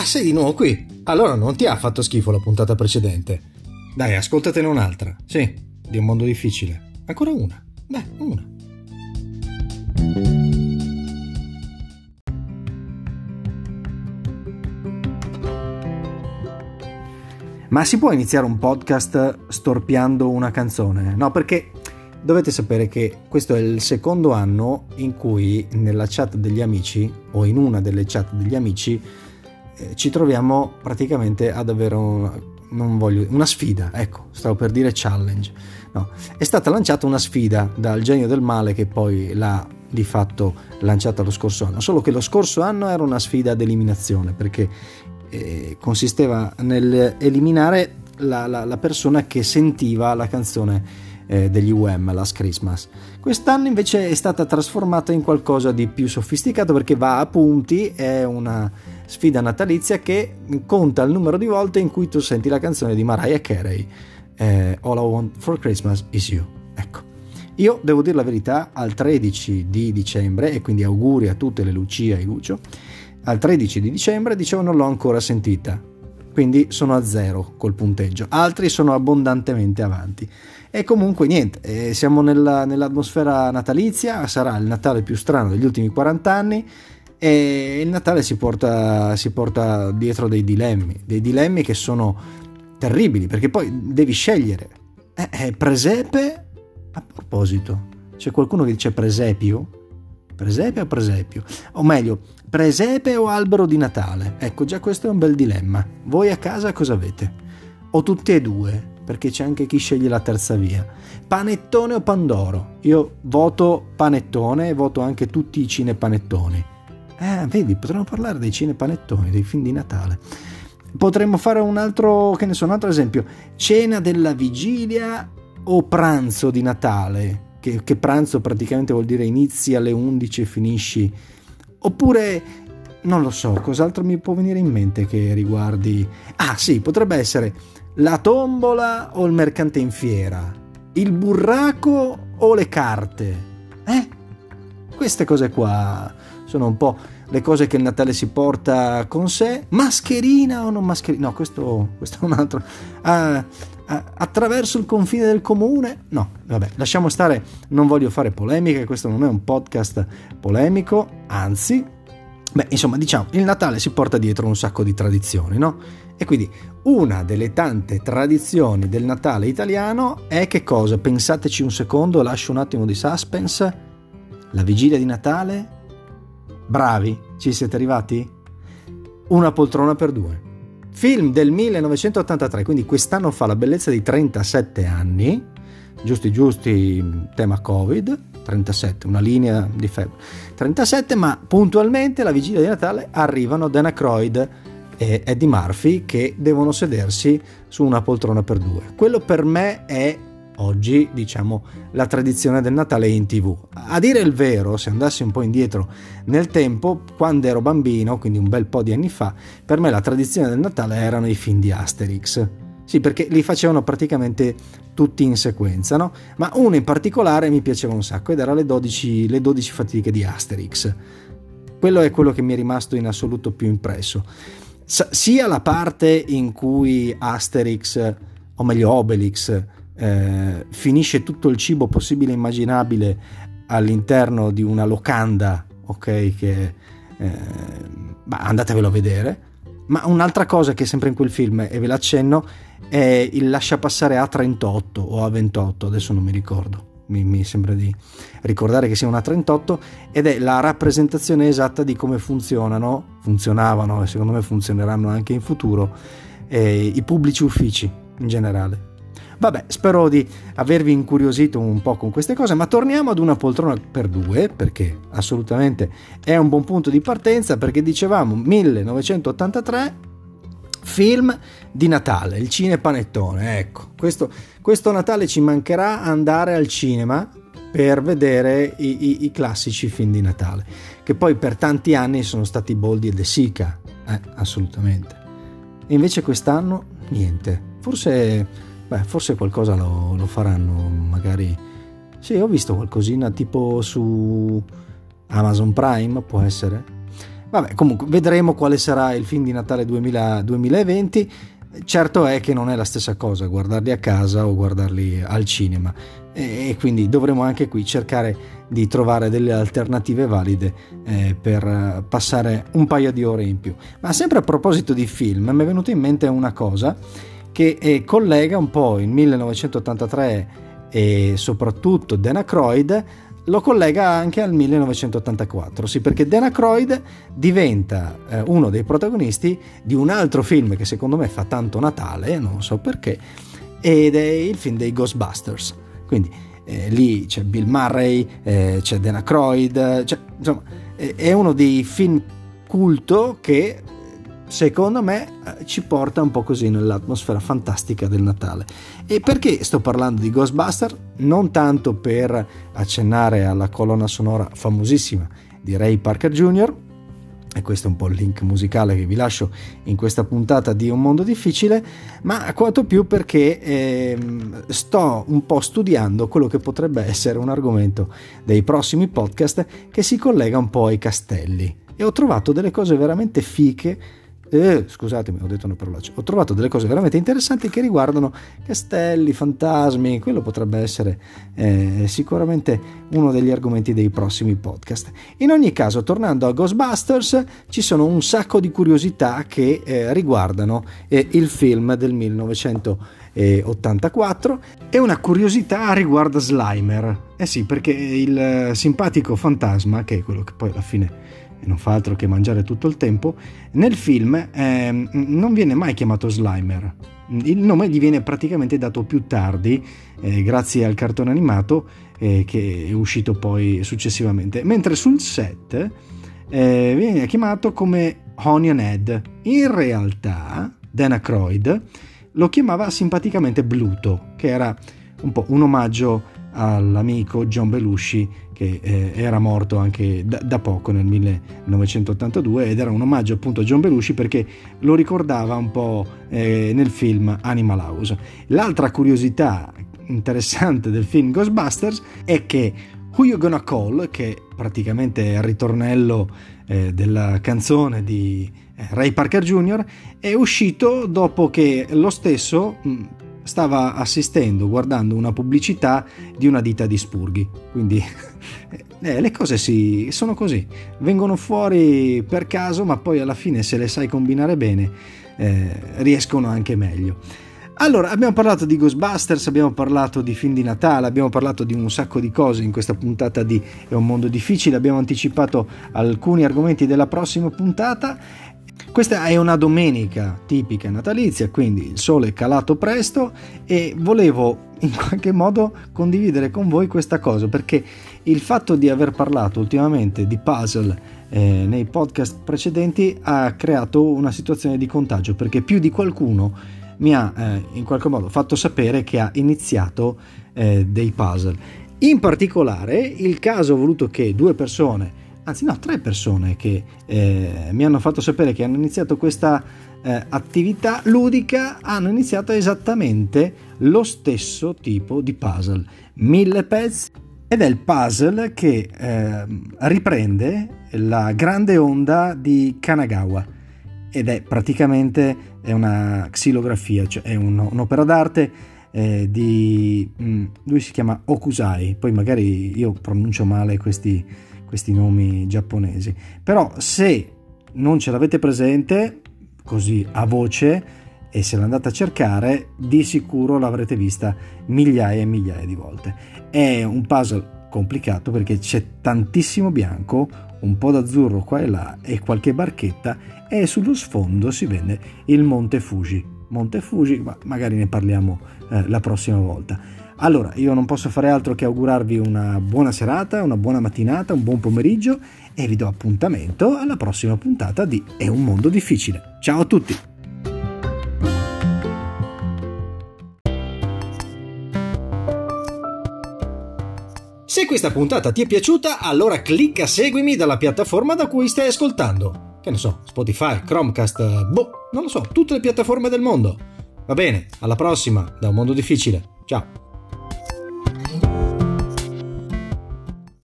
Ah, sei di nuovo qui? Allora non ti ha fatto schifo la puntata precedente. Dai, ascoltatene un'altra. Sì, di un mondo difficile. Ancora una. Beh, una. Ma si può iniziare un podcast storpiando una canzone? No, perché dovete sapere che questo è il secondo anno in cui nella chat degli amici o in una delle chat degli amici eh, ci troviamo praticamente ad avere un, voglio, una sfida, ecco, stavo per dire challenge. No, è stata lanciata una sfida dal genio del male che poi l'ha di fatto lanciata lo scorso anno, solo che lo scorso anno era una sfida ad eliminazione perché eh, consisteva nell'eliminare la, la, la, persona che sentiva la canzone eh, degli UM, Last Christmas. Quest'anno invece è stata trasformata in qualcosa di più sofisticato perché va a punti, è una sfida natalizia che conta il numero di volte in cui tu senti la canzone di Mariah Carey, eh, All I Want for Christmas is You. Ecco. Io devo dire la verità, al 13 di dicembre, e quindi auguri a tutte le Lucia e Lucio, al 13 di dicembre dicevo non l'ho ancora sentita, quindi sono a zero col punteggio, altri sono abbondantemente avanti. E comunque niente, eh, siamo nella, nell'atmosfera natalizia, sarà il Natale più strano degli ultimi 40 anni e il Natale si porta, si porta dietro dei dilemmi, dei dilemmi che sono terribili perché poi devi scegliere. Eh, eh, presepe, a proposito, c'è qualcuno che dice presepio? Presepe o presepio? O meglio, presepe o albero di Natale? Ecco, già questo è un bel dilemma. Voi a casa cosa avete? O tutti e due? Perché c'è anche chi sceglie la terza via. Panettone o Pandoro? Io voto panettone e voto anche tutti i cinepanettoni. Eh, vedi, potremmo parlare dei cinepanettoni, dei film di Natale. Potremmo fare un altro, che ne so, un altro esempio. Cena della vigilia o pranzo di Natale? Che, che pranzo praticamente vuol dire inizi alle 11 e finisci, oppure non lo so, cos'altro mi può venire in mente che riguardi... Ah sì, potrebbe essere la tombola o il mercante in fiera, il burraco o le carte. Eh? Queste cose qua sono un po' le cose che il Natale si porta con sé. Mascherina o non mascherina? No, questo, questo è un altro. Ah, attraverso il confine del comune? No, vabbè, lasciamo stare, non voglio fare polemiche, questo non è un podcast polemico, anzi, beh, insomma, diciamo, il Natale si porta dietro un sacco di tradizioni, no? E quindi una delle tante tradizioni del Natale italiano è che cosa? Pensateci un secondo, lascio un attimo di suspense. La vigilia di Natale? Bravi, ci siete arrivati? Una poltrona per due. Film del 1983, quindi quest'anno fa la bellezza di 37 anni, giusti giusti, tema Covid, 37, una linea di febbre. 37, ma puntualmente alla vigilia di Natale arrivano Dana Croyd e Eddie Murphy che devono sedersi su una poltrona per due. Quello per me è oggi, diciamo, la tradizione del Natale in tv. A dire il vero, se andassi un po' indietro nel tempo, quando ero bambino, quindi un bel po' di anni fa, per me la tradizione del Natale erano i film di Asterix. Sì, perché li facevano praticamente tutti in sequenza, no? Ma uno in particolare mi piaceva un sacco ed era le 12, le 12 fatiche di Asterix. Quello è quello che mi è rimasto in assoluto più impresso. Sia la parte in cui Asterix, o meglio Obelix, eh, finisce tutto il cibo possibile e immaginabile all'interno di una locanda, ok? Che eh, andatevelo a vedere. Ma un'altra cosa che è sempre in quel film, e ve l'accenno, è il lascia passare A38 o A28, adesso non mi ricordo. Mi, mi, sembra di ricordare che sia una 38 ed è la rappresentazione esatta di come funzionano, funzionavano e secondo me funzioneranno anche in futuro eh, i pubblici uffici in generale. Vabbè, spero di avervi incuriosito un po' con queste cose, ma torniamo ad una poltrona per due, perché assolutamente è un buon punto di partenza, perché dicevamo 1983 film di Natale, il cinepanettone, ecco, questo, questo Natale ci mancherà andare al cinema per vedere i, i, i, classici film di Natale, che poi per tanti anni sono stati Boldi e De Sica, eh, assolutamente. E invece quest'anno niente, forse Beh, forse qualcosa lo, lo faranno, magari... Sì, ho visto qualcosina tipo su Amazon Prime, può essere. Vabbè, comunque vedremo quale sarà il film di Natale 2000, 2020. Certo è che non è la stessa cosa guardarli a casa o guardarli al cinema e quindi dovremo anche qui cercare di trovare delle alternative valide eh, per passare un paio di ore in più. Ma sempre a proposito di film, mi è venuta in mente una cosa che eh, collega un po' il 1983 e soprattutto Dana Croyd lo collega anche al 1984, sì, perché Dan Aykroyd diventa eh, uno dei protagonisti di un altro film che secondo me fa tanto Natale, non so perché, ed è il film dei Ghostbusters. Quindi eh, lì c'è Bill Murray, eh, c'è Dan Aykroyd, cioè, insomma, è uno dei film culto che secondo me eh, ci porta un po' così nell'atmosfera fantastica del Natale. E perché sto parlando di Ghostbuster? Non tanto per accennare alla colonna sonora famosissima di Ray Parker Jr., e questo è un po' il link musicale che vi lascio in questa puntata di Un mondo difficile, ma quanto più perché eh, sto un po' studiando quello che potrebbe essere un argomento dei prossimi podcast che si collega un po' ai castelli. E ho trovato delle cose veramente fiche eh, scusatemi, ho detto una parolaccia. Ho trovato delle cose veramente interessanti che riguardano castelli, fantasmi. Quello potrebbe essere eh, sicuramente uno degli argomenti dei prossimi podcast. In ogni caso, tornando a Ghostbusters, ci sono un sacco di curiosità che eh, riguardano eh, il film del 1984 e una curiosità riguarda Slimer. Eh sì, perché il simpatico fantasma, che è quello che poi alla fine e non fa altro che mangiare tutto il tempo, nel film eh, non viene mai chiamato Slimer. Il nome gli viene praticamente dato più tardi, eh, grazie al cartone animato eh, che è uscito poi successivamente, mentre sul set eh, viene chiamato come and Ed. In realtà, Dan Aykroyd lo chiamava simpaticamente Bluto, che era un po' un omaggio all'amico John Belushi che eh, era morto anche da, da, poco nel 1982 ed era un omaggio appunto a John Belushi perché lo ricordava un po' eh, nel film Animal House. L'altra curiosità interessante del film Ghostbusters è che Who You Gonna Call, che praticamente è il ritornello eh, della canzone di eh, Ray Parker Jr., è uscito dopo che lo stesso mh, stava assistendo, guardando una pubblicità di una ditta di spurghi. Quindi eh, le cose si, sono così, vengono fuori per caso, ma poi alla fine se le sai combinare bene eh, riescono anche meglio. Allora, abbiamo parlato di Ghostbusters, abbiamo parlato di film di Natale, abbiamo parlato di un sacco di cose in questa puntata di È un mondo difficile, abbiamo anticipato alcuni argomenti della prossima puntata questa è una domenica tipica natalizia, quindi il sole è calato presto e volevo in qualche modo condividere con voi questa cosa perché il fatto di aver parlato ultimamente di puzzle eh, nei podcast precedenti ha creato una situazione di contagio perché più di qualcuno mi ha eh, in qualche modo fatto sapere che ha iniziato eh, dei puzzle. In particolare il caso ha voluto che due persone anzi no, tre persone che eh, mi hanno fatto sapere che hanno iniziato questa eh, attività ludica, hanno iniziato esattamente lo stesso tipo di puzzle, mille pezzi. Ed è il puzzle che eh, riprende la grande onda di Kanagawa. Ed è praticamente è una xilografia, cioè è un, un'opera d'arte eh, di... Mh, mm, lui si chiama Okusai, poi magari io pronuncio male questi questi nomi giapponesi. Però se non ce l'avete presente, così a voce, e se l'andate a cercare, di sicuro l'avrete vista migliaia e migliaia di volte. È un puzzle complicato perché c'è tantissimo bianco, un po' d'azzurro qua e là e qualche barchetta e sullo sfondo si vede il Monte Fuji. Monte Fuji, ma magari ne parliamo eh, la prossima volta. Allora, io non posso fare altro che augurarvi una buona serata, una buona mattinata, un buon pomeriggio e vi do appuntamento alla prossima puntata di È un mondo difficile. Ciao a tutti! Se questa puntata ti è piaciuta, allora clicca seguimi dalla piattaforma da cui stai ascoltando. Che ne so, Spotify, Chromecast, boh, non lo so, tutte le piattaforme del mondo. Va bene, alla prossima, da un mondo difficile. Ciao!